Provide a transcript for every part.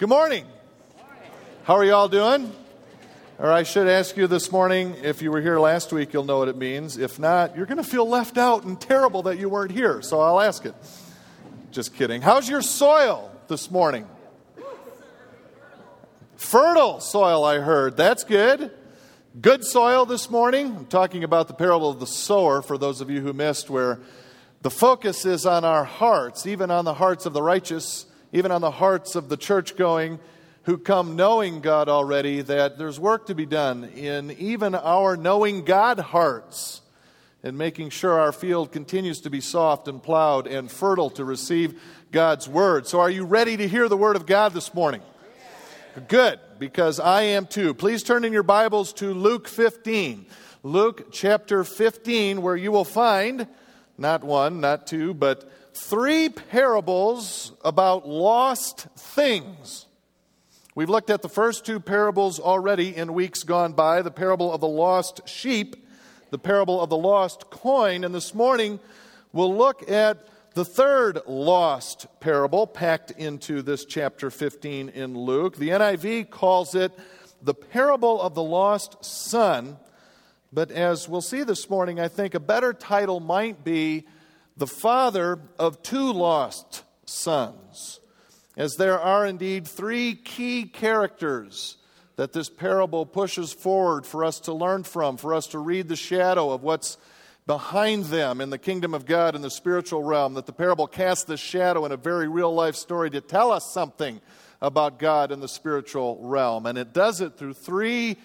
Good morning. How are you all doing? Or I should ask you this morning, if you were here last week, you'll know what it means. If not, you're going to feel left out and terrible that you weren't here, so I'll ask it. Just kidding. How's your soil this morning? Fertile soil, I heard. That's good. Good soil this morning. I'm talking about the parable of the sower for those of you who missed, where the focus is on our hearts, even on the hearts of the righteous even on the hearts of the church going who come knowing God already, that there's work to be done in even our knowing God hearts and making sure our field continues to be soft and plowed and fertile to receive God's word. So, are you ready to hear the word of God this morning? Good, because I am too. Please turn in your Bibles to Luke 15. Luke chapter 15, where you will find not one, not two, but three parables about lost things. We've looked at the first two parables already in weeks gone by the parable of the lost sheep, the parable of the lost coin, and this morning we'll look at the third lost parable packed into this chapter 15 in Luke. The NIV calls it the parable of the lost son, but as we'll see this morning, I think a better title might be the father of two lost sons, as there are indeed three key characters that this parable pushes forward for us to learn from, for us to read the shadow of what's behind them in the kingdom of God in the spiritual realm, that the parable casts this shadow in a very real life story to tell us something about God in the spiritual realm. And it does it through three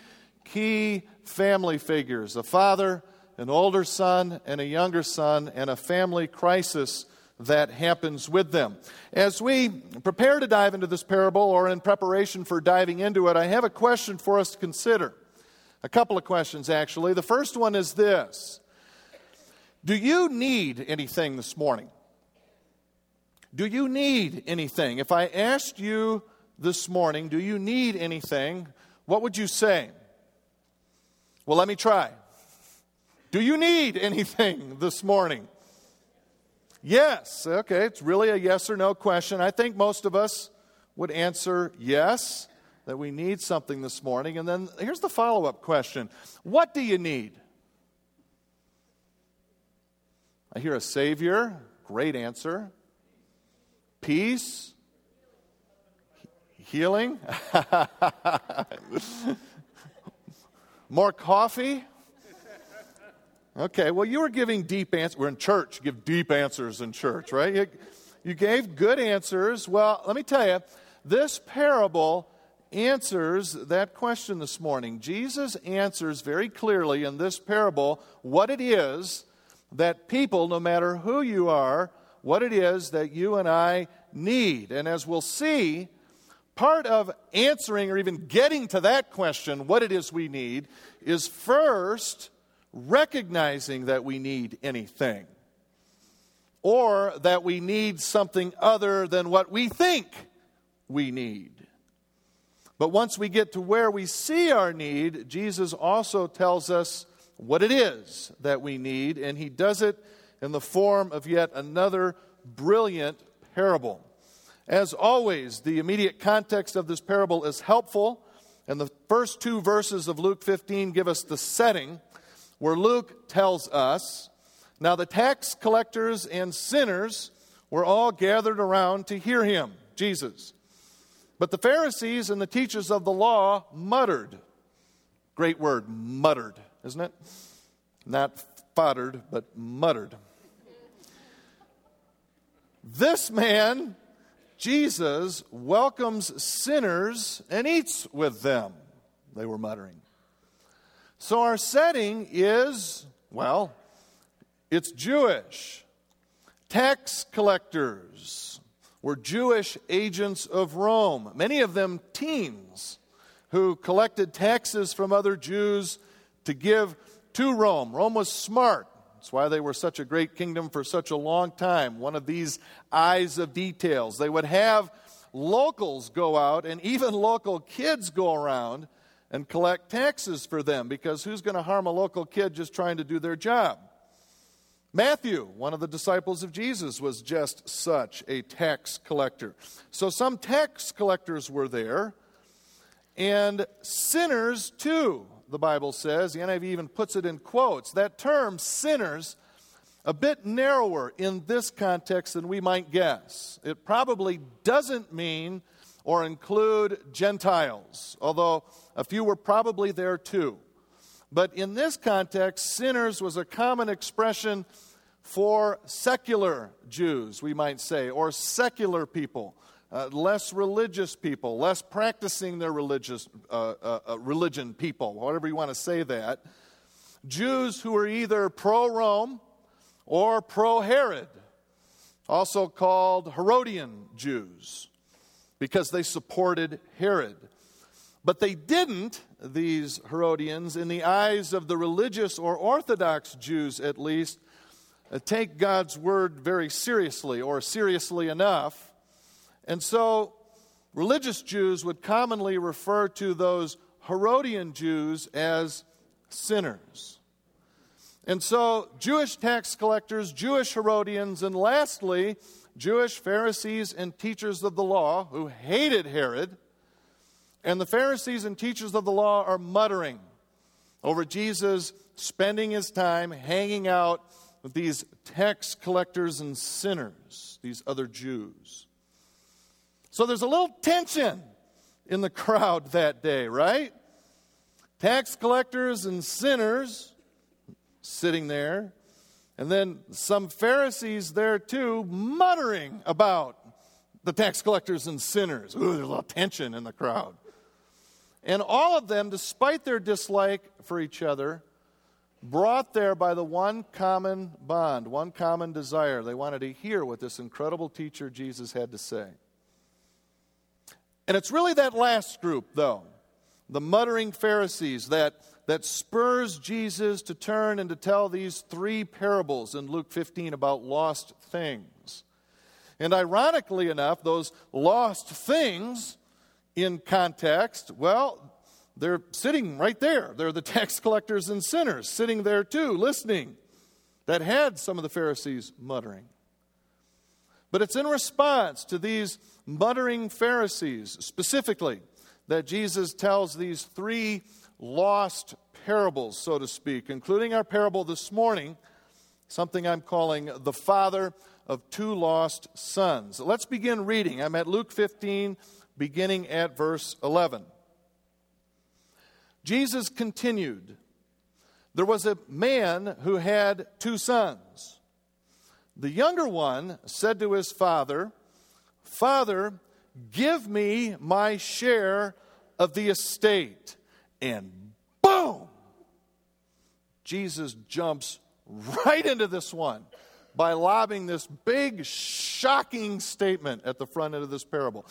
key family figures a father, an older son and a younger son, and a family crisis that happens with them. As we prepare to dive into this parable, or in preparation for diving into it, I have a question for us to consider. A couple of questions, actually. The first one is this Do you need anything this morning? Do you need anything? If I asked you this morning, Do you need anything? What would you say? Well, let me try. Do you need anything this morning? Yes. Okay, it's really a yes or no question. I think most of us would answer yes, that we need something this morning. And then here's the follow up question What do you need? I hear a Savior. Great answer. Peace. Healing. More coffee. Okay, well, you were giving deep answers. We're in church, give deep answers in church, right? You, you gave good answers. Well, let me tell you, this parable answers that question this morning. Jesus answers very clearly in this parable what it is that people, no matter who you are, what it is that you and I need. And as we'll see, part of answering or even getting to that question, what it is we need, is first recognizing that we need anything or that we need something other than what we think we need. But once we get to where we see our need, Jesus also tells us what it is that we need, and he does it in the form of yet another brilliant parable. As always, the immediate context of this parable is helpful, and the first two verses of Luke 15 give us the setting where Luke tells us now the tax collectors and sinners were all gathered around to hear him, Jesus. But the Pharisees and the teachers of the law muttered. Great word, muttered, isn't it? Not foddered, but muttered. This man, Jesus, welcomes sinners and eats with them, they were muttering. So our setting is, well, it's Jewish. Tax collectors were Jewish agents of Rome, many of them teens who collected taxes from other Jews to give to Rome. Rome was smart. That's why they were such a great kingdom for such a long time. One of these eyes of details. They would have locals go out and even local kids go around and collect taxes for them because who's going to harm a local kid just trying to do their job? Matthew, one of the disciples of Jesus, was just such a tax collector. So some tax collectors were there, and sinners too, the Bible says. The NIV even puts it in quotes. That term, sinners, a bit narrower in this context than we might guess. It probably doesn't mean or include Gentiles, although a few were probably there too. But in this context, sinners was a common expression for secular Jews, we might say, or secular people, uh, less religious people, less practicing their religious uh, uh, uh religion people, whatever you want to say that. Jews who were either pro Rome or pro Herod, also called Herodian Jews, because they supported Herod. But they didn't, these Herodians, in the eyes of the religious or Orthodox Jews at least, uh, take God's word very seriously or seriously enough. And so, religious Jews would commonly refer to those Herodian Jews as sinners. And so, Jewish tax collectors, Jewish Herodians, and lastly, Jewish Pharisees and teachers of the law who hated Herod. And the Pharisees and teachers of the law are muttering over Jesus spending his time hanging out with these tax collectors and sinners, these other Jews. So there's a little tension in the crowd that day, right? Tax collectors and sinners sitting there, and then some Pharisees there too, muttering about the tax collectors and sinners. Ooh, there's a little tension in the crowd. And all of them, despite their dislike for each other, brought there by the one common bond, one common desire. They wanted to hear what this incredible teacher Jesus had to say. And it's really that last group, though, the muttering Pharisees, that, that spurs Jesus to turn and to tell these three parables in Luke 15 about lost things. And ironically enough, those lost things in context, well, they're sitting right there. They're the tax collectors and sinners sitting there too, listening, that had some of the Pharisees muttering. But it's in response to these muttering Pharisees, specifically, that Jesus tells these three lost parables, so to speak, including our parable this morning, something I'm calling the father of two lost sons. Let's begin reading. I'm at Luke 15, beginning at verse 11. Jesus continued There was a man who had two sons. The younger one said to his father, Father, give me my share of the estate. And boom! Jesus jumps right into this one by lobbing this big, shocking statement at the front end of this parable.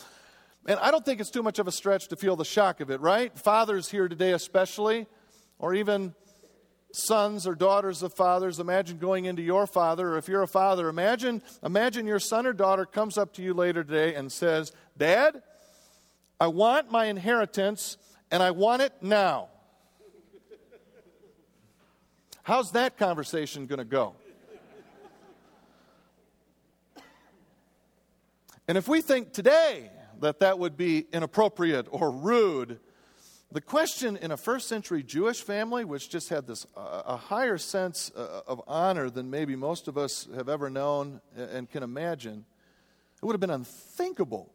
And I don't think it's too much of a stretch to feel the shock of it, right? Fathers here today, especially, or even sons or daughters of fathers imagine going into your father or if you're a father imagine imagine your son or daughter comes up to you later today and says dad i want my inheritance and i want it now how's that conversation going to go and if we think today that that would be inappropriate or rude. The question in a first century Jewish family, which just had this uh, a higher sense uh, of honor than maybe most of us have ever known and can imagine, it would have been unthinkable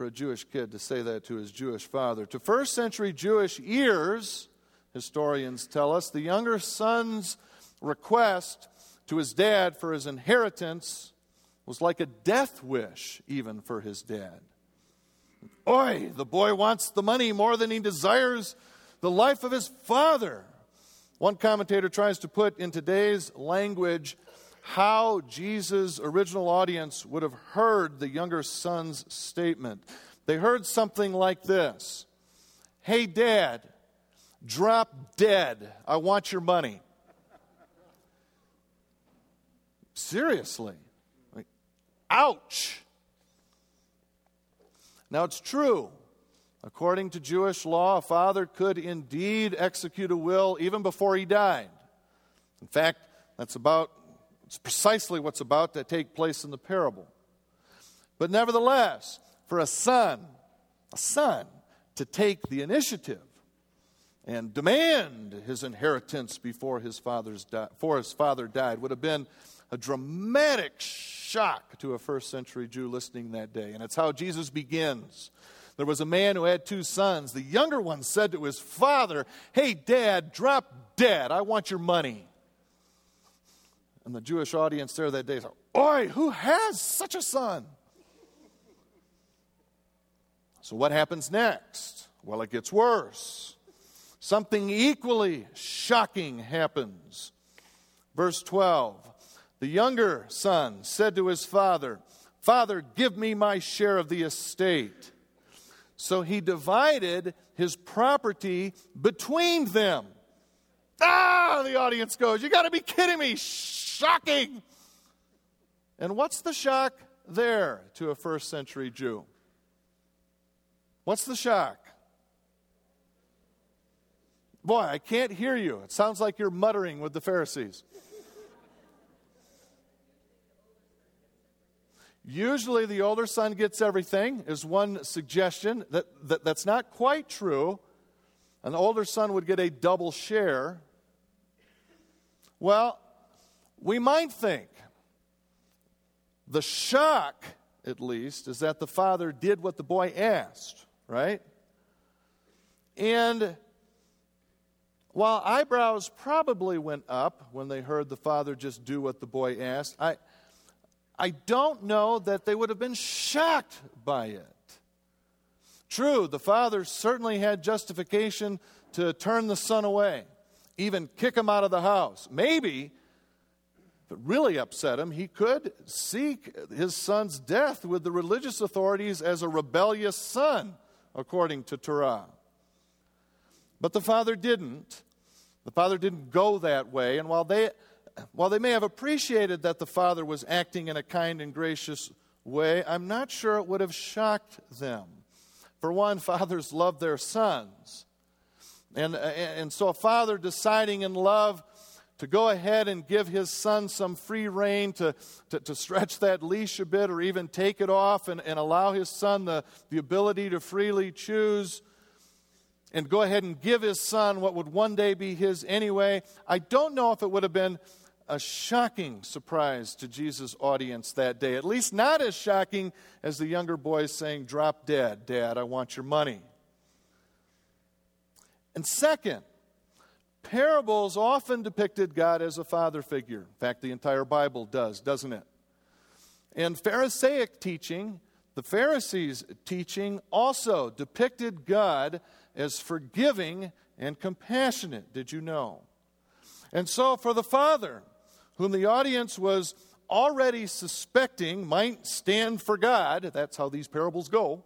for a Jewish kid to say that to his Jewish father. To first century Jewish ears, historians tell us, the younger son's request to his dad for his inheritance was like a death wish, even for his dad. Oi, the boy wants the money more than he desires the life of his father. One commentator tries to put in today's language how Jesus' original audience would have heard the younger son's statement. They heard something like this Hey, dad, drop dead. I want your money. Seriously. ouch. Now, it's true. According to Jewish law, a father could indeed execute a will even before he died. In fact, that's about It's precisely what's about to take place in the parable. But nevertheless, for a son, a son, to take the initiative and demand his inheritance before his, father's di- before his father died would have been a dramatic shock to a first century Jew listening that day. And it's how Jesus begins. There was a man who had two sons. The younger one said to his father, Hey, dad, drop dead. I want your money. And the Jewish audience there that day said, Oi, who has such a son? So, what happens next? Well, it gets worse. Something equally shocking happens. Verse 12 The younger son said to his father, Father, give me my share of the estate. So he divided his property between them. Ah, the audience goes, You got to be kidding me shocking. And what's the shock there to a first century Jew? What's the shock? Boy, I can't hear you. It sounds like you're muttering with the Pharisees. Usually, the older son gets everything, is one suggestion. That, that, that's not quite true. An older son would get a double share. Well, we might think the shock, at least, is that the father did what the boy asked, right? And while eyebrows probably went up when they heard the father just do what the boy asked, I, I don't know that they would have been shocked by it. True, the father certainly had justification to turn the son away, even kick him out of the house. Maybe really upset him, he could seek his son's death with the religious authorities as a rebellious son, according to Torah. But the father didn't. The father didn't go that way. And while they, while they may have appreciated that the father was acting in a kind and gracious way, I'm not sure it would have shocked them. For one, fathers love their sons. And, and so a father deciding in love to go ahead and give his son some free rein to, to, to, stretch that leash a bit or even take it off and, and allow his son the, the ability to freely choose and go ahead and give his son what would one day be his anyway. I don't know if it would have been a shocking surprise to Jesus' audience that day. At least not as shocking as the younger boy saying, Drop dead, Dad, I want your money. And second, Parables often depicted God as a father figure. In fact, the entire Bible does, doesn't it? And Pharisaic teaching, the Pharisees' teaching, also depicted God as forgiving and compassionate. Did you know? And so, for the father, whom the audience was already suspecting might stand for God, that's how these parables go,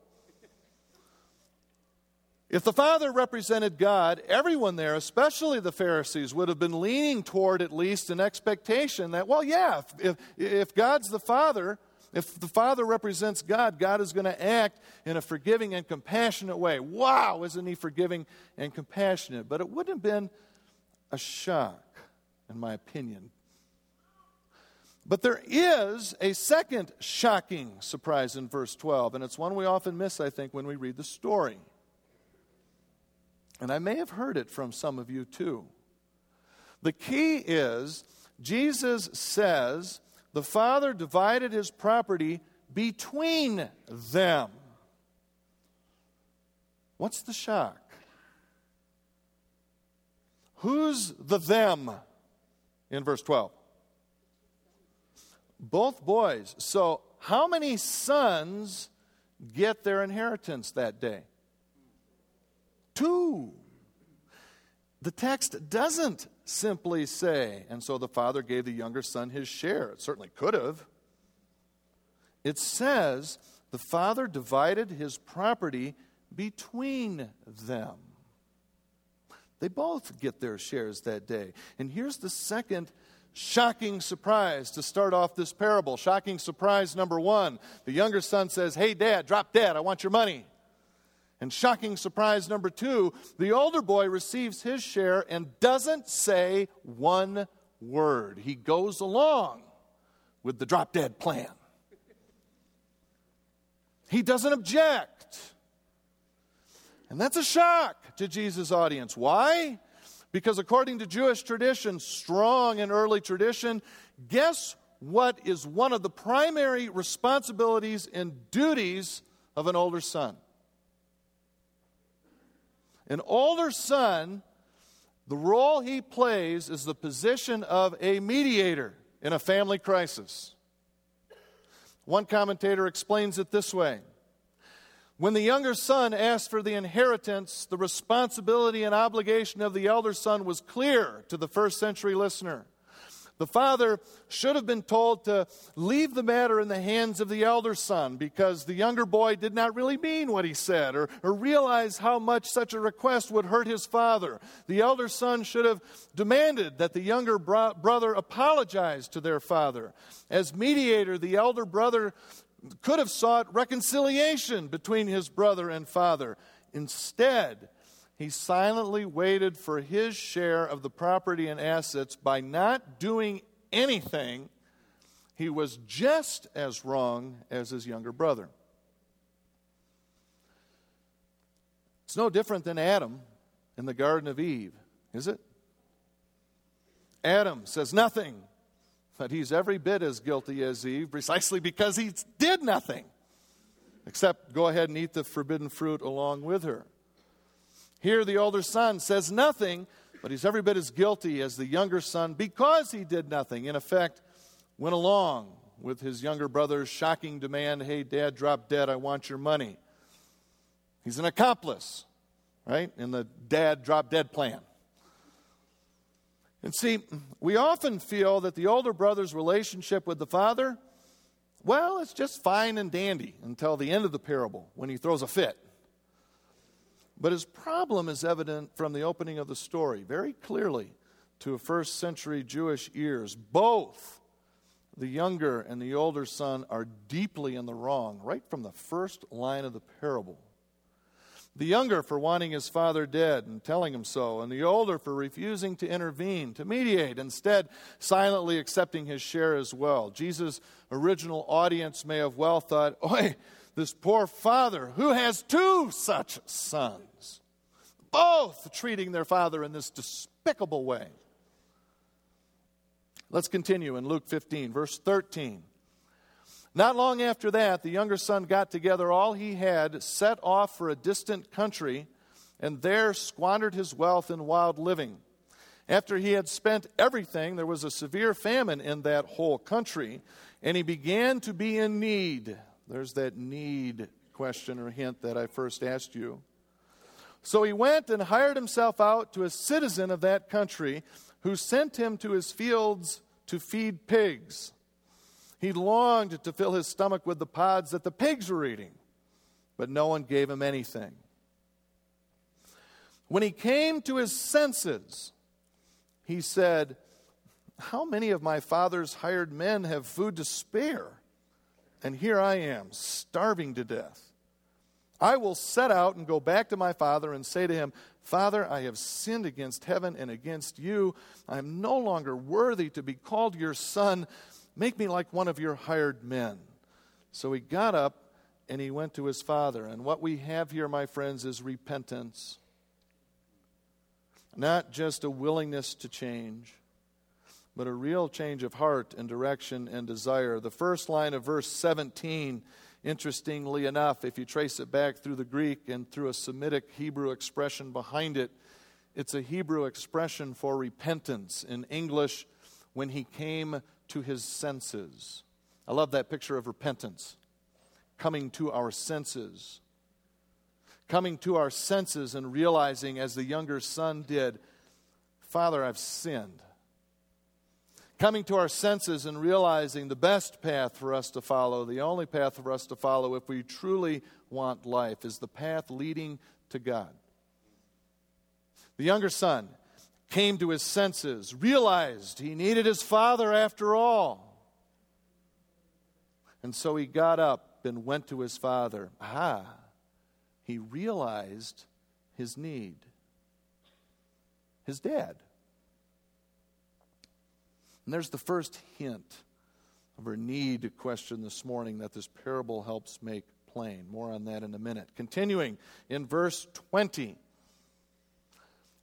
if the Father represented God, everyone there, especially the Pharisees, would have been leaning toward at least an expectation that, well, yeah, if, if God's the Father, if the Father represents God, God is going to act in a forgiving and compassionate way. Wow, isn't He forgiving and compassionate? But it wouldn't have been a shock, in my opinion. But there is a second shocking surprise in verse 12, and it's one we often miss, I think, when we read the story. And I may have heard it from some of you too. The key is Jesus says the Father divided his property between them. What's the shock? Who's the them in verse 12? Both boys. So, how many sons get their inheritance that day? Two. The text doesn't simply say, and so the father gave the younger son his share. It certainly could have. It says, the father divided his property between them. They both get their shares that day. And here's the second shocking surprise to start off this parable. Shocking surprise number one. The younger son says, Hey, dad, drop dead. I want your money. And shocking surprise number two the older boy receives his share and doesn't say one word. He goes along with the drop dead plan. He doesn't object. And that's a shock to Jesus' audience. Why? Because according to Jewish tradition, strong and early tradition, guess what is one of the primary responsibilities and duties of an older son? An older son, the role he plays is the position of a mediator in a family crisis. One commentator explains it this way When the younger son asked for the inheritance, the responsibility and obligation of the elder son was clear to the first century listener. The father should have been told to leave the matter in the hands of the elder son because the younger boy did not really mean what he said or, or realize how much such a request would hurt his father. The elder son should have demanded that the younger bro- brother apologize to their father. As mediator, the elder brother could have sought reconciliation between his brother and father. Instead, he silently waited for his share of the property and assets by not doing anything. He was just as wrong as his younger brother. It's no different than Adam in the Garden of Eve, is it? Adam says nothing, but he's every bit as guilty as Eve precisely because he did nothing except go ahead and eat the forbidden fruit along with her. Here, the older son says nothing, but he's every bit as guilty as the younger son because he did nothing. In effect, went along with his younger brother's shocking demand Hey, dad, drop dead. I want your money. He's an accomplice, right, in the dad, drop dead plan. And see, we often feel that the older brother's relationship with the father, well, it's just fine and dandy until the end of the parable when he throws a fit. But his problem is evident from the opening of the story very clearly to a first century Jewish ears. Both the younger and the older son are deeply in the wrong right from the first line of the parable. The younger for wanting his father dead and telling him so, and the older for refusing to intervene, to mediate, instead silently accepting his share as well. Jesus' original audience may have well thought, Oi, this poor father who has two such sons, both treating their father in this despicable way. Let's continue in Luke 15, verse 13. Not long after that, the younger son got together all he had, set off for a distant country, and there squandered his wealth in wild living. After he had spent everything, there was a severe famine in that whole country, and he began to be in need. There's that need question or hint that I first asked you. So he went and hired himself out to a citizen of that country who sent him to his fields to feed pigs. He longed to fill his stomach with the pods that the pigs were eating, but no one gave him anything. When he came to his senses, he said, How many of my father's hired men have food to spare? and here I am, starving to death. I will set out and go back to my father and say to him, Father, I have sinned against heaven and against you. I am no longer worthy to be called your son. Make me like one of your hired men. So he got up and he went to his father. And what we have here, my friends, is repentance. Not just a willingness to change, but a real change of heart and direction and desire. The first line of verse 17, interestingly enough, if you trace it back through the Greek and through a Semitic Hebrew expression behind it, it's a Hebrew expression for repentance. In English, when he came to his senses. I love that picture of repentance, coming to our senses. Coming to our senses and realizing, as the younger son did, Father, I've sinned coming to our senses and realizing the best path for us to follow, the only path for us to follow if we truly want life, is the path leading to God. The younger son came to his senses, realized he needed his father after all. And so he got up and went to his father. Ah, he realized his need. His dad. And there's the first hint of our need to question this morning that this parable helps make plain. More on that in a minute. Continuing in verse 20.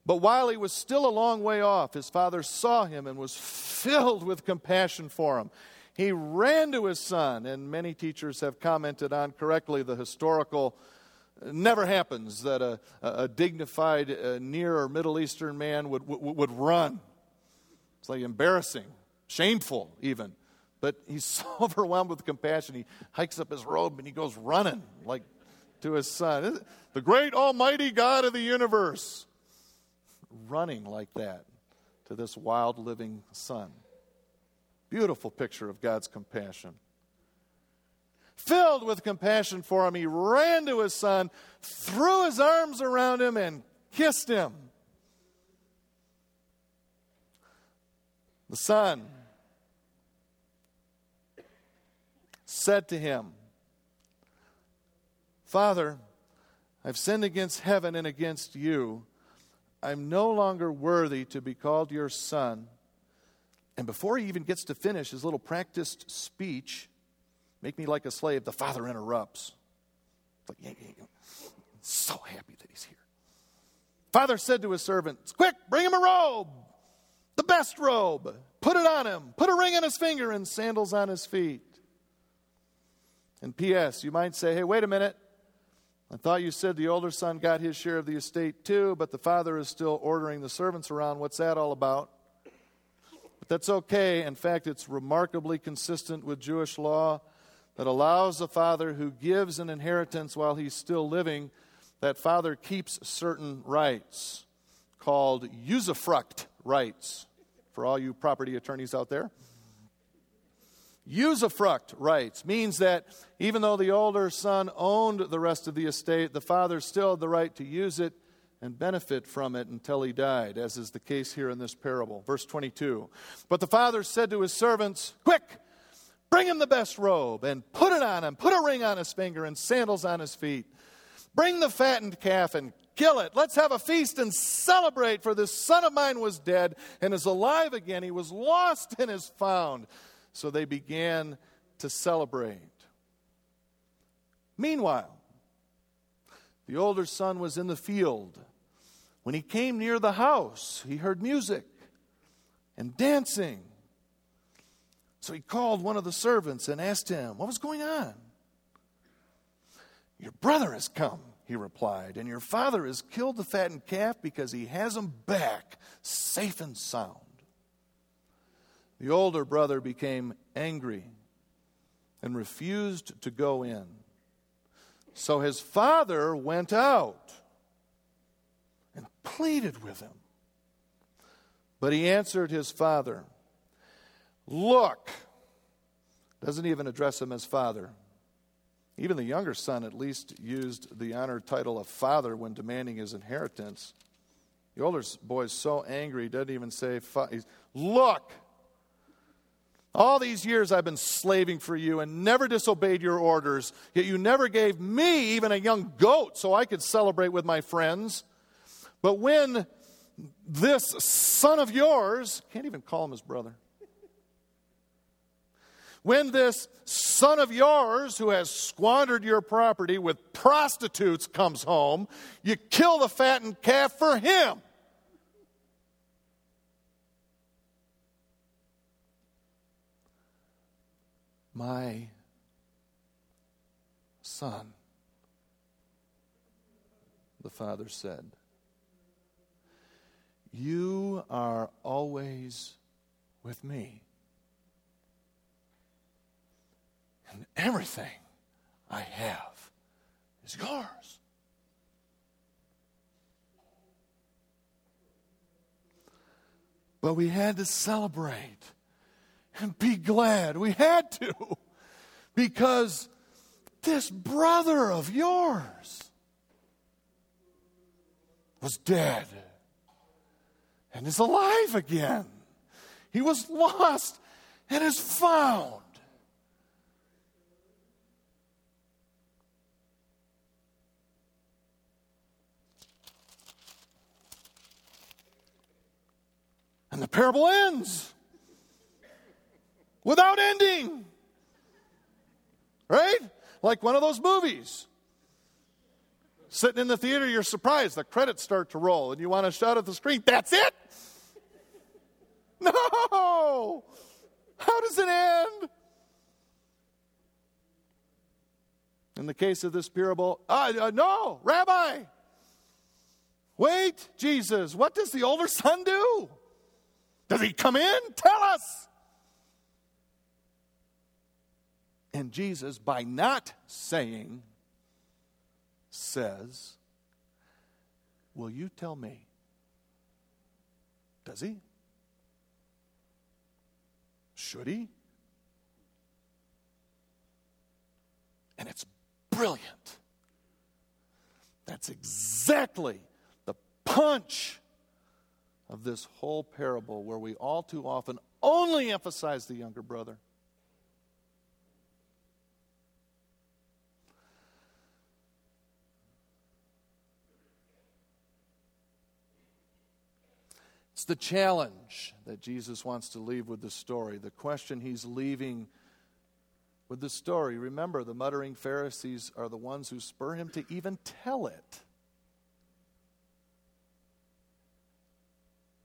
But while he was still a long way off, his father saw him and was filled with compassion for him. He ran to his son, and many teachers have commented on correctly the historical. never happens that a, a dignified uh, Near or Middle Eastern man would, would, would run. It's like embarrassing, shameful, even. But he's so overwhelmed with compassion, he hikes up his robe and he goes running, like to his son. The great Almighty God of the universe running like that to this wild living son. Beautiful picture of God's compassion. Filled with compassion for him, he ran to his son, threw his arms around him, and kissed him. The son said to him, Father, I've sinned against heaven and against you. I'm no longer worthy to be called your son. And before he even gets to finish his little practiced speech, make me like a slave, the father interrupts. Like, yeah, yeah, yeah. so happy that he's here. Father said to his servants, Quick, bring him a robe, the best robe. Put it on him. Put a ring on his finger and sandals on his feet. And P.S., you might say, Hey, wait a minute. I thought you said the older son got his share of the estate too, but the father is still ordering the servants around. What's that all about? But that's okay. In fact, it's remarkably consistent with Jewish law that allows a father who gives an inheritance while he's still living, that father keeps certain rights called usufruct rights for all you property attorneys out there. Usufruct rights means that even though the older son owned the rest of the estate, the father still had the right to use it and benefit from it until he died, as is the case here in this parable. Verse 22. But the father said to his servants, Quick, bring him the best robe and put it on him, put a ring on his finger and sandals on his feet. Bring the fattened calf and kill it. Let's have a feast and celebrate, for this son of mine was dead and is alive again. He was lost and is found. So they began to celebrate. Meanwhile, the older son was in the field. When he came near the house, he heard music and dancing. So he called one of the servants and asked him, What was going on? Your brother has come, he replied, and your father has killed the fattened calf because he has him back safe and sound. The older brother became angry and refused to go in. So his father went out and pleaded with him. But he answered his father, Look, doesn't even address him as father. Even the younger son at least used the honored title of father when demanding his inheritance. The older boy is so angry, he doesn't even say, Look, all these years I've been slaving for you and never disobeyed your orders, yet you never gave me even a young goat so I could celebrate with my friends. But when this son of yours, can't even call him his brother, when this son of yours who has squandered your property with prostitutes comes home, you kill the fattened calf for him. my son. The father said, You are always with me. And everything I have is yours. But we had to celebrate and be glad. We had to. Because this brother of yours was dead and is alive again. He was lost and is found. And the parable ends without ending. Right? Like one of those movies. Sitting in the theater, you're surprised. The credits start to roll, and you want to shout at the screen, That's it? No! How does it end? In the case of this parable, uh, uh, no, Rabbi, wait, Jesus, what does the older son do? Does he come in? Tell us. And Jesus, by not saying, says, Will you tell me? Does he? Should he? And it's brilliant. That's exactly the punch of this whole parable where we all too often only emphasize the younger brother. It's the challenge that Jesus wants to leave with the story, the question he's leaving with the story. Remember, the muttering Pharisees are the ones who spur him to even tell it.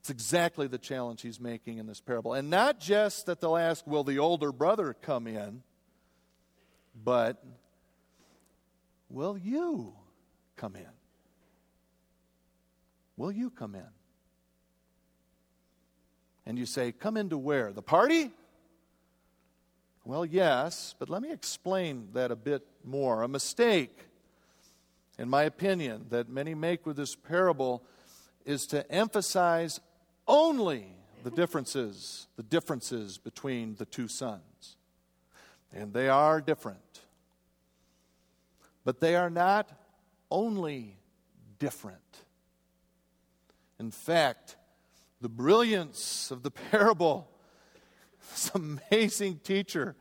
It's exactly the challenge he's making in this parable. And not just that they'll ask, Will the older brother come in? But, Will you come in? Will you come in? And you say, Come into where? The party? Well, yes, but let me explain that a bit more. A mistake, in my opinion, that many make with this parable is to emphasize only the differences, the differences between the two sons. And they are different. But they are not only different. In fact, the brilliance of the parable. This amazing teacher,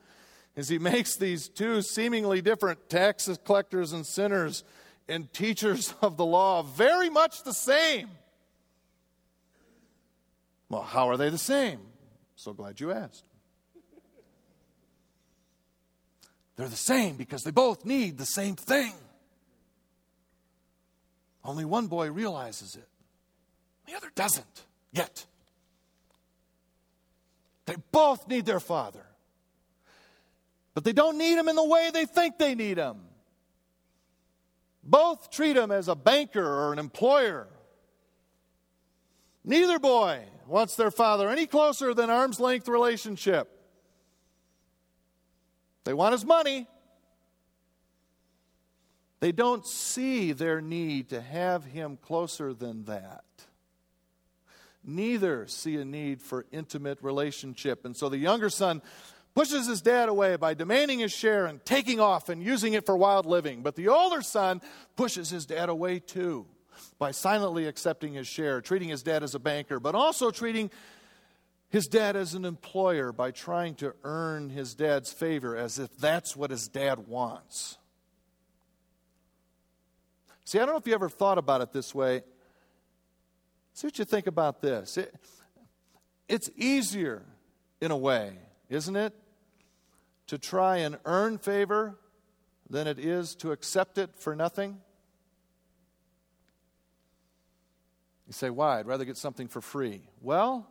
as he makes these two seemingly different tax collectors and sinners and teachers of the law very much the same. Well, how are they the same? So glad you asked. They're the same because they both need the same thing. Only one boy realizes it, the other doesn't yet. They both need their father. But they don't need him in the way they think they need him. Both treat him as a banker or an employer. Neither boy wants their father any closer than arm's length relationship. They want his money. They don't see their need to have him closer than that neither see a need for intimate relationship. And so the younger son pushes his dad away by demanding his share and taking off and using it for wild living. But the older son pushes his dad away too by silently accepting his share, treating his dad as a banker, but also treating his dad as an employer by trying to earn his dad's favor as if that's what his dad wants. See, I don't know if you ever thought about it this way. See what you think about this. It, it's easier, in a way, isn't it, to try and earn favor than it is to accept it for nothing? You say, why? I'd rather get something for free. Well,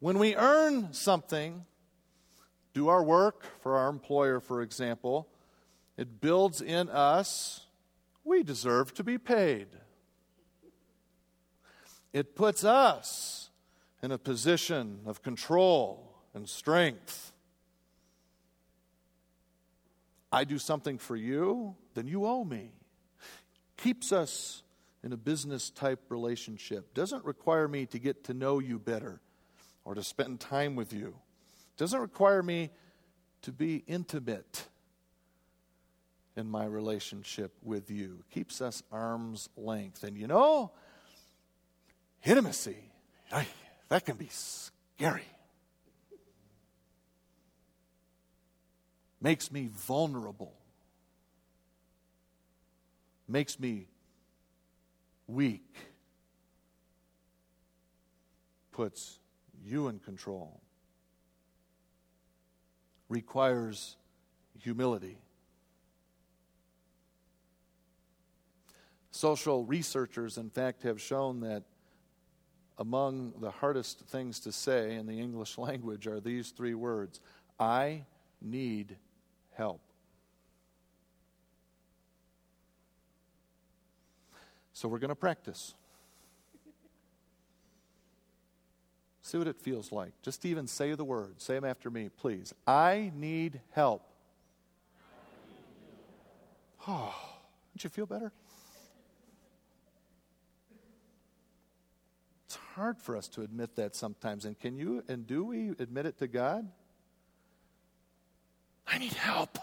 when we earn something, do our work for our employer, for example, it builds in us, we deserve to be paid. It puts us in a position of control and strength. I do something for you, then you owe me. Keeps us in a business type relationship. Doesn't require me to get to know you better or to spend time with you. Doesn't require me to be intimate in my relationship with you. Keeps us arm's length. And you know, Intimacy, that can be scary. Makes me vulnerable. Makes me weak. Puts you in control. requires humility. Social researchers, in fact, have shown that among the hardest things to say in the English language are these three words I need help. So we're going to practice. See what it feels like. Just even say the word. Say them after me, please. I need help. Oh, don't you feel better? It's hard for us to admit that sometimes. And can you and do we admit it to God? I need help.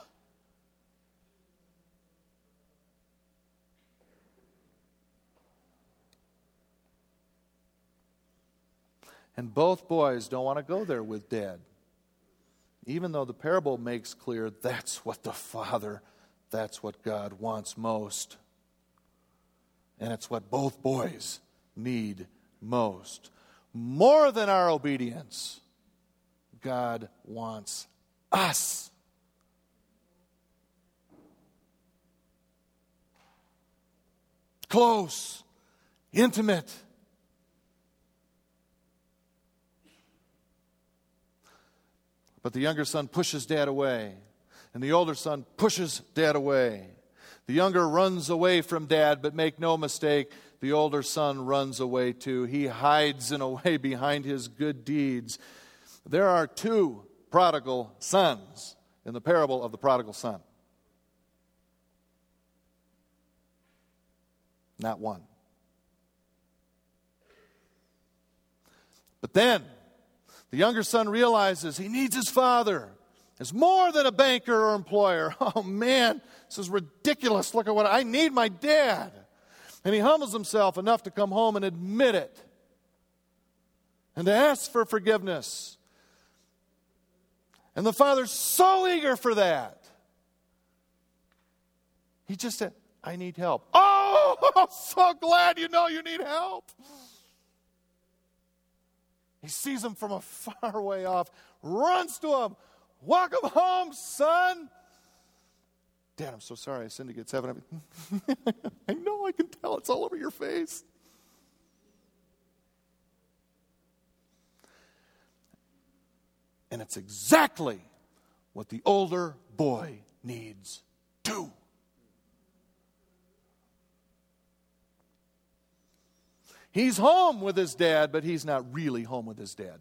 And both boys don't want to go there with dad. Even though the parable makes clear that's what the Father, that's what God wants most. And it's what both boys need most. More than our obedience, God wants us. Close, intimate But the younger son pushes dad away, and the older son pushes dad away. The younger runs away from dad, but make no mistake, the older son runs away too. He hides in a way behind his good deeds. There are two prodigal sons in the parable of the prodigal son. Not one. But then, the younger son realizes he needs his father as more than a banker or employer. Oh man, this is ridiculous. Look at what I need my dad. And he humbles himself enough to come home and admit it and to ask for forgiveness. And the father's so eager for that. He just said, I need help. Oh, I'm so glad you know you need help. He sees him from a far way off, runs to him. Welcome home, son. Dad, I'm so sorry I sinned against heaven. I know, I can tell. It's all over your face. And it's exactly what the older boy needs too. He's home with his dad, but he's not really home with his dad.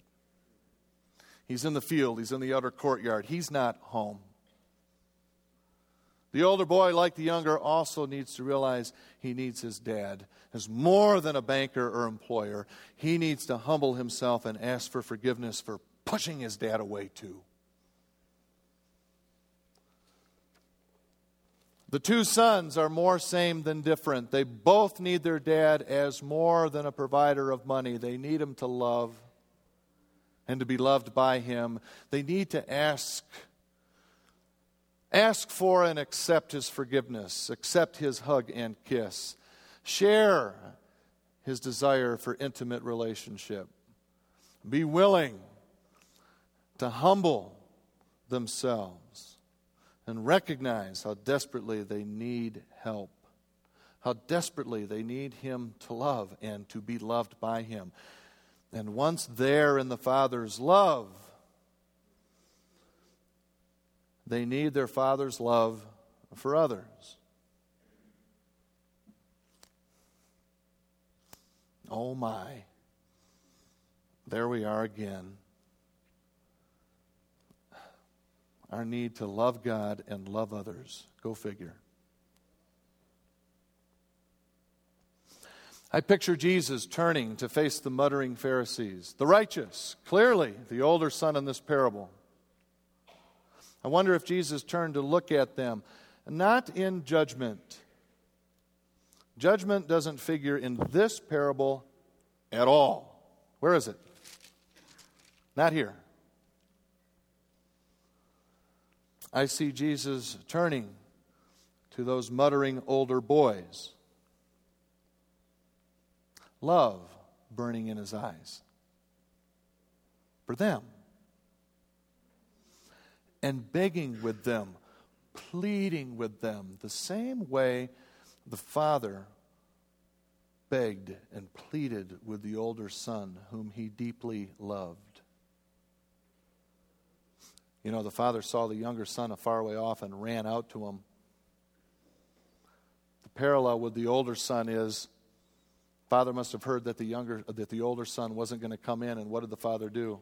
He's in the field, he's in the outer courtyard. He's not home. The older boy, like the younger, also needs to realize he needs his dad as more than a banker or employer. He needs to humble himself and ask for forgiveness for pushing his dad away, too. The two sons are more same than different. They both need their dad as more than a provider of money. They need him to love and to be loved by him. They need to ask ask for and accept his forgiveness, accept his hug and kiss. Share his desire for intimate relationship. Be willing to humble themselves and recognize how desperately they need help, how desperately they need Him to love and to be loved by Him. And once there in the Father's love, they need their Father's love for others. Oh my. There we are again. Our need to love God and love others. Go figure. I picture Jesus turning to face the muttering Pharisees, the righteous, clearly the older son in this parable. I wonder if Jesus turned to look at them, not in judgment. Judgment doesn't figure in this parable at all. Where is it? Not here. I see Jesus turning to those muttering older boys. Love burning in his eyes for them. and begging with them, pleading with them, the same way the father begged and pleaded with the older son, whom he deeply loved. You know, the father saw the younger son a far way off and ran out to him. The parallel with the older son is father must have heard that the younger that the older son wasn't going to come in and what did the father do?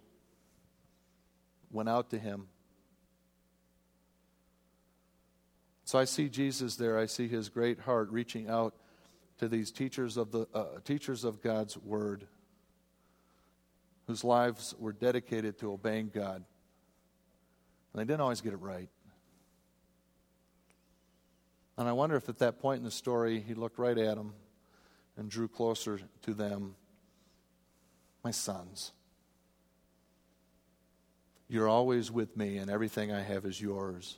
Went out to him. So I see Jesus there. I see his great heart reaching out to these teachers of the uh, teachers of God's word whose lives were dedicated to obeying God. And they didn't always get it right. And I wonder if at that point in the story he looked right at them and drew closer to them. My sons, you're always with me, and everything I have is yours.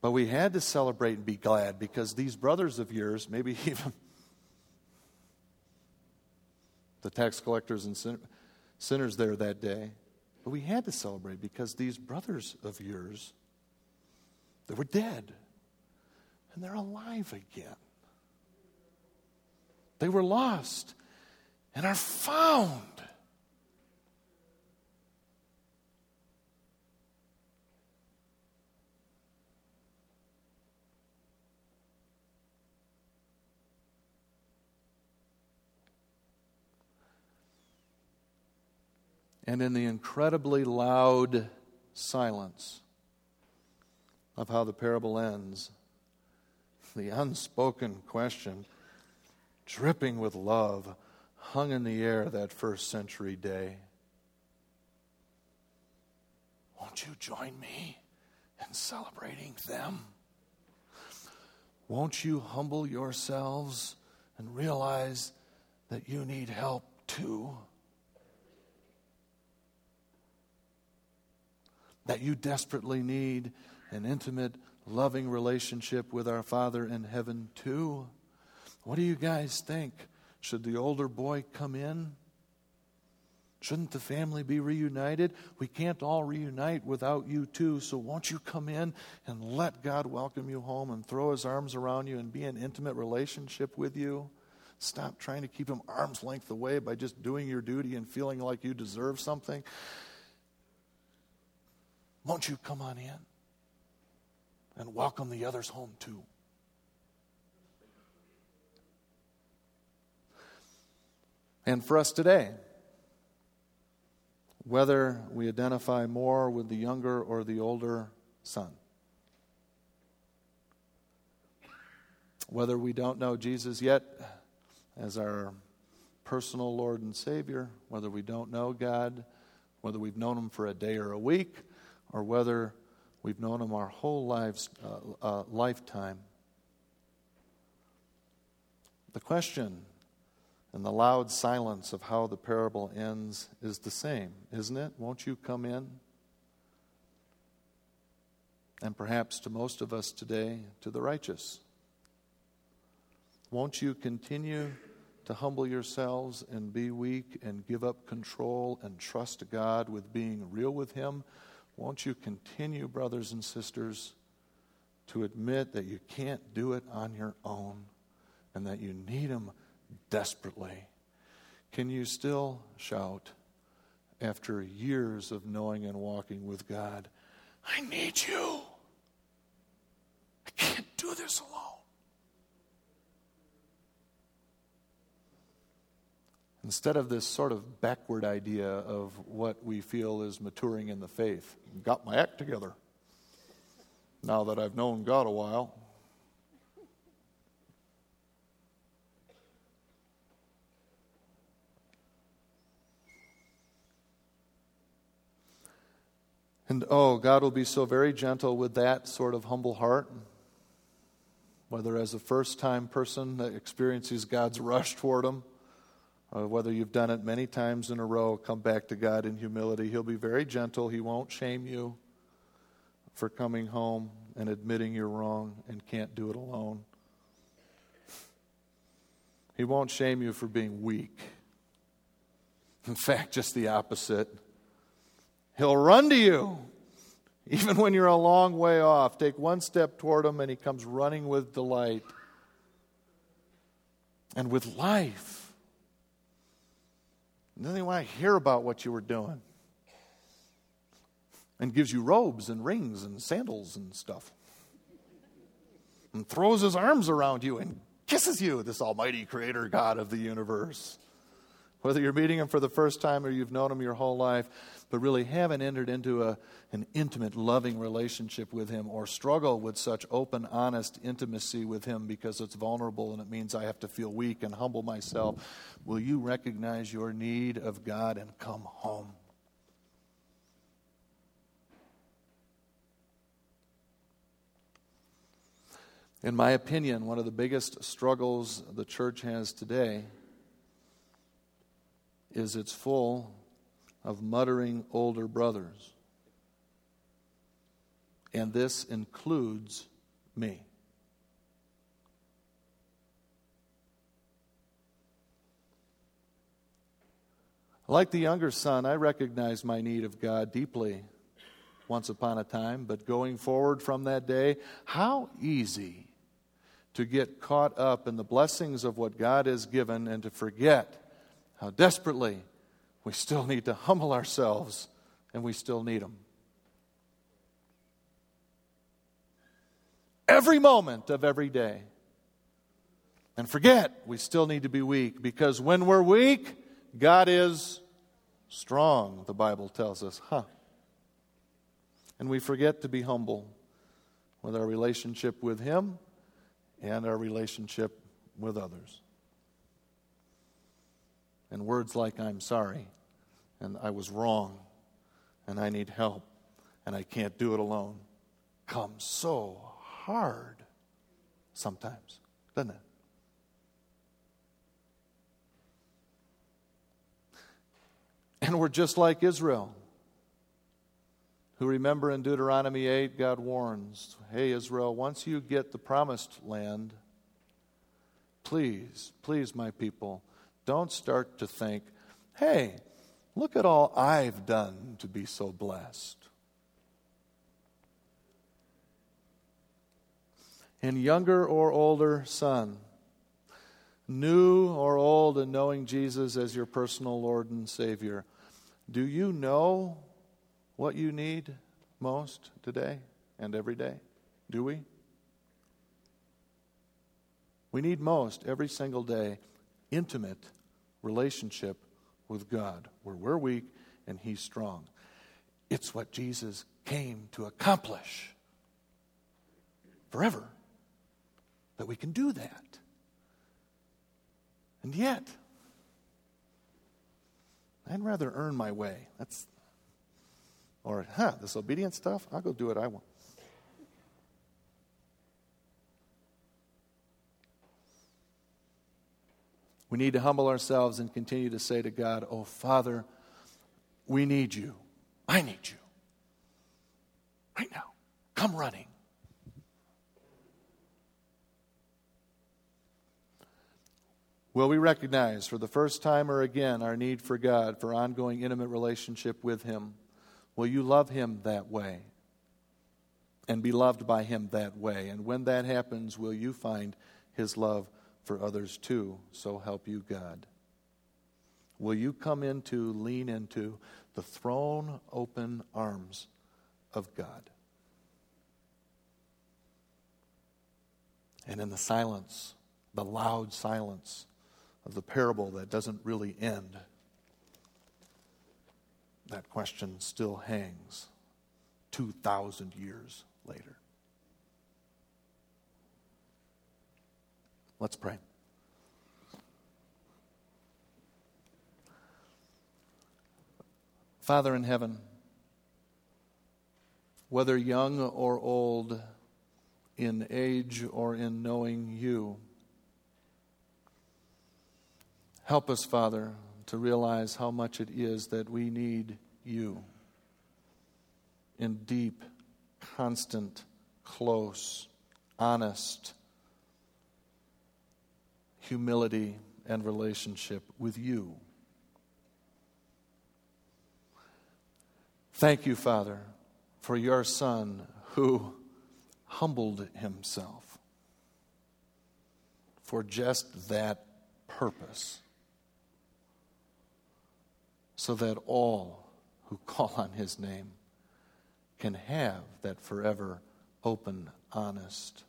But we had to celebrate and be glad because these brothers of yours, maybe even the tax collectors and sinners there that day, but we had to celebrate because these brothers of yours, they were dead and they're alive again. They were lost and are found. And in the incredibly loud silence of how the parable ends, the unspoken question, dripping with love, hung in the air that first century day. Won't you join me in celebrating them? Won't you humble yourselves and realize that you need help too? That you desperately need an intimate, loving relationship with our Father in heaven, too. What do you guys think? Should the older boy come in? Shouldn't the family be reunited? We can't all reunite without you, too. So, won't you come in and let God welcome you home and throw his arms around you and be in intimate relationship with you? Stop trying to keep him arm's length away by just doing your duty and feeling like you deserve something. Won't you come on in and welcome the others home too? And for us today, whether we identify more with the younger or the older son, whether we don't know Jesus yet as our personal Lord and Savior, whether we don't know God, whether we've known Him for a day or a week, or whether we've known Him our whole lives, uh, uh, lifetime. The question and the loud silence of how the parable ends is the same, isn't it? Won't you come in? And perhaps to most of us today, to the righteous. Won't you continue to humble yourselves and be weak and give up control and trust God with being real with Him won't you continue, brothers and sisters, to admit that you can't do it on your own and that you need Him desperately? Can you still shout after years of knowing and walking with God, I need you? I can't do this alone. Instead of this sort of backward idea of what we feel is maturing in the faith, got my act together now that I've known God a while. And oh, God will be so very gentle with that sort of humble heart. Whether as a first time person that experiences God's rush toward him, uh, whether you've done it many times in a row, come back to God in humility. He'll be very gentle. He won't shame you for coming home and admitting you're wrong and can't do it alone. He won't shame you for being weak. In fact, just the opposite. He'll run to you Even when you're a long way off, take one step toward him and he comes running with delight and with life. And then he want to hear about what you were doing and gives you robes and rings and sandals and stuff and throws his arms around you and kisses you, this almighty creator God of the universe. Whether you're meeting him for the first time or you've known him your whole life, but really haven't entered into a, an intimate, loving relationship with him or struggle with such open, honest intimacy with him because it's vulnerable and it means I have to feel weak and humble myself, will you recognize your need of God and come home? In my opinion, one of the biggest struggles the church has today is it's full of muttering older brothers. And this includes me. Like the younger son, I recognize my need of God deeply once upon a time, but going forward from that day, how easy to get caught up in the blessings of what God has given and to forget how desperately we still need to humble ourselves and we still need Him. Every moment of every day. And forget we still need to be weak because when we're weak, God is strong, the Bible tells us. Huh. And we forget to be humble with our relationship with Him and our relationship with others. And words like, I'm sorry, and I was wrong, and I need help, and I can't do it alone, come so hard sometimes, doesn't it? And we're just like Israel, who remember in Deuteronomy 8, God warns, Hey, Israel, once you get the promised land, please, please, my people, don't start to think, Hey, look at all I've done to be so blessed. And younger or older son, new or old and knowing Jesus as your personal Lord and Savior, do you know what you need most today and every day? Do we? We need most every single day intimate relationship with God where we're weak and He's strong. It's what Jesus came to accomplish forever that we can do that. And yet, I'd rather earn my way. That's or, huh, this obedience stuff, I'll go do what I want. We need to humble ourselves and continue to say to God, Oh, Father, we need you. I need you. Right now. Come running. Will we recognize for the first time or again our need for God, for ongoing intimate relationship with Him? Will you love him that way and be loved by him that way? And when that happens, will you find his love for others too? So help you, God. Will you come into, lean into the thrown open arms of God? And in the silence, the loud silence of the parable that doesn't really end that question still hangs 2,000 years later. Let's pray. Father in heaven, whether young or old, in age or in knowing you, help us, Father, to realize how much it is that we need you in deep, constant, close, honest humility and relationship with you. Thank you, Father, for your Son who humbled himself for just that purpose, so that all who call on his name can have that forever open, honest,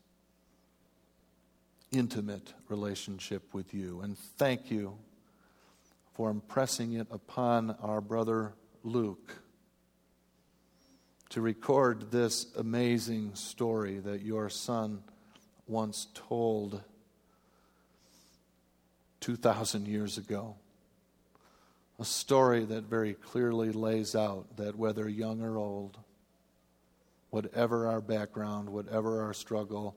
intimate relationship with you. And thank you for impressing it upon our brother Luke to record this amazing story that your son once told 2,000 years ago. A story that very clearly lays out that whether young or old, whatever our background, whatever our struggle,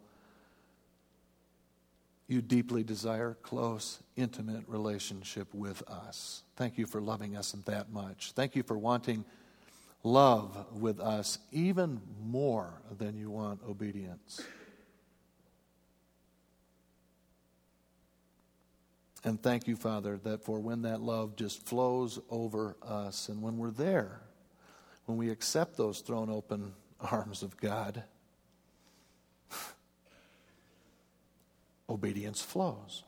you deeply desire close, intimate relationship with us. Thank you for loving us that much. Thank you for wanting love with us even more than you want obedience. And thank you, Father, that for when that love just flows over us and when we're there, when we accept those thrown open arms of God, obedience flows.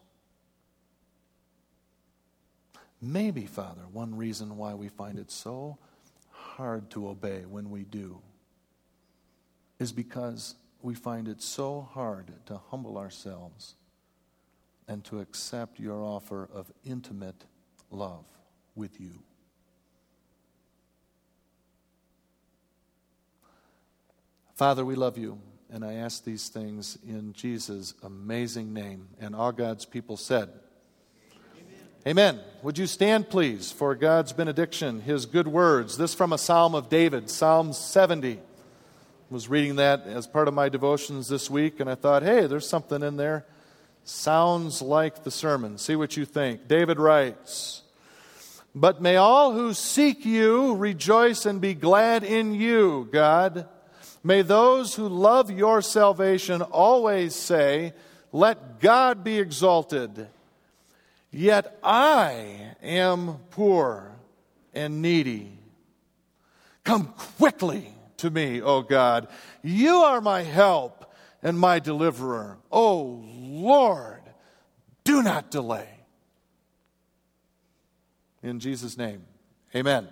Maybe, Father, one reason why we find it so hard to obey when we do is because we find it so hard to humble ourselves and to accept your offer of intimate love with you. Father, we love you, and I ask these things in Jesus' amazing name. And all God's people said, Amen. Amen. Would you stand, please, for God's benediction, His good words? This from a Psalm of David, Psalm 70. I was reading that as part of my devotions this week, and I thought, hey, there's something in there Sounds like the sermon. See what you think. David writes, But may all who seek you rejoice and be glad in you, God. May those who love your salvation always say, Let God be exalted. Yet I am poor and needy. Come quickly to me, O God. You are my help and my deliverer. Oh Lord, do not delay. In Jesus' name, amen.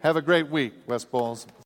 Have a great week, West Bowles.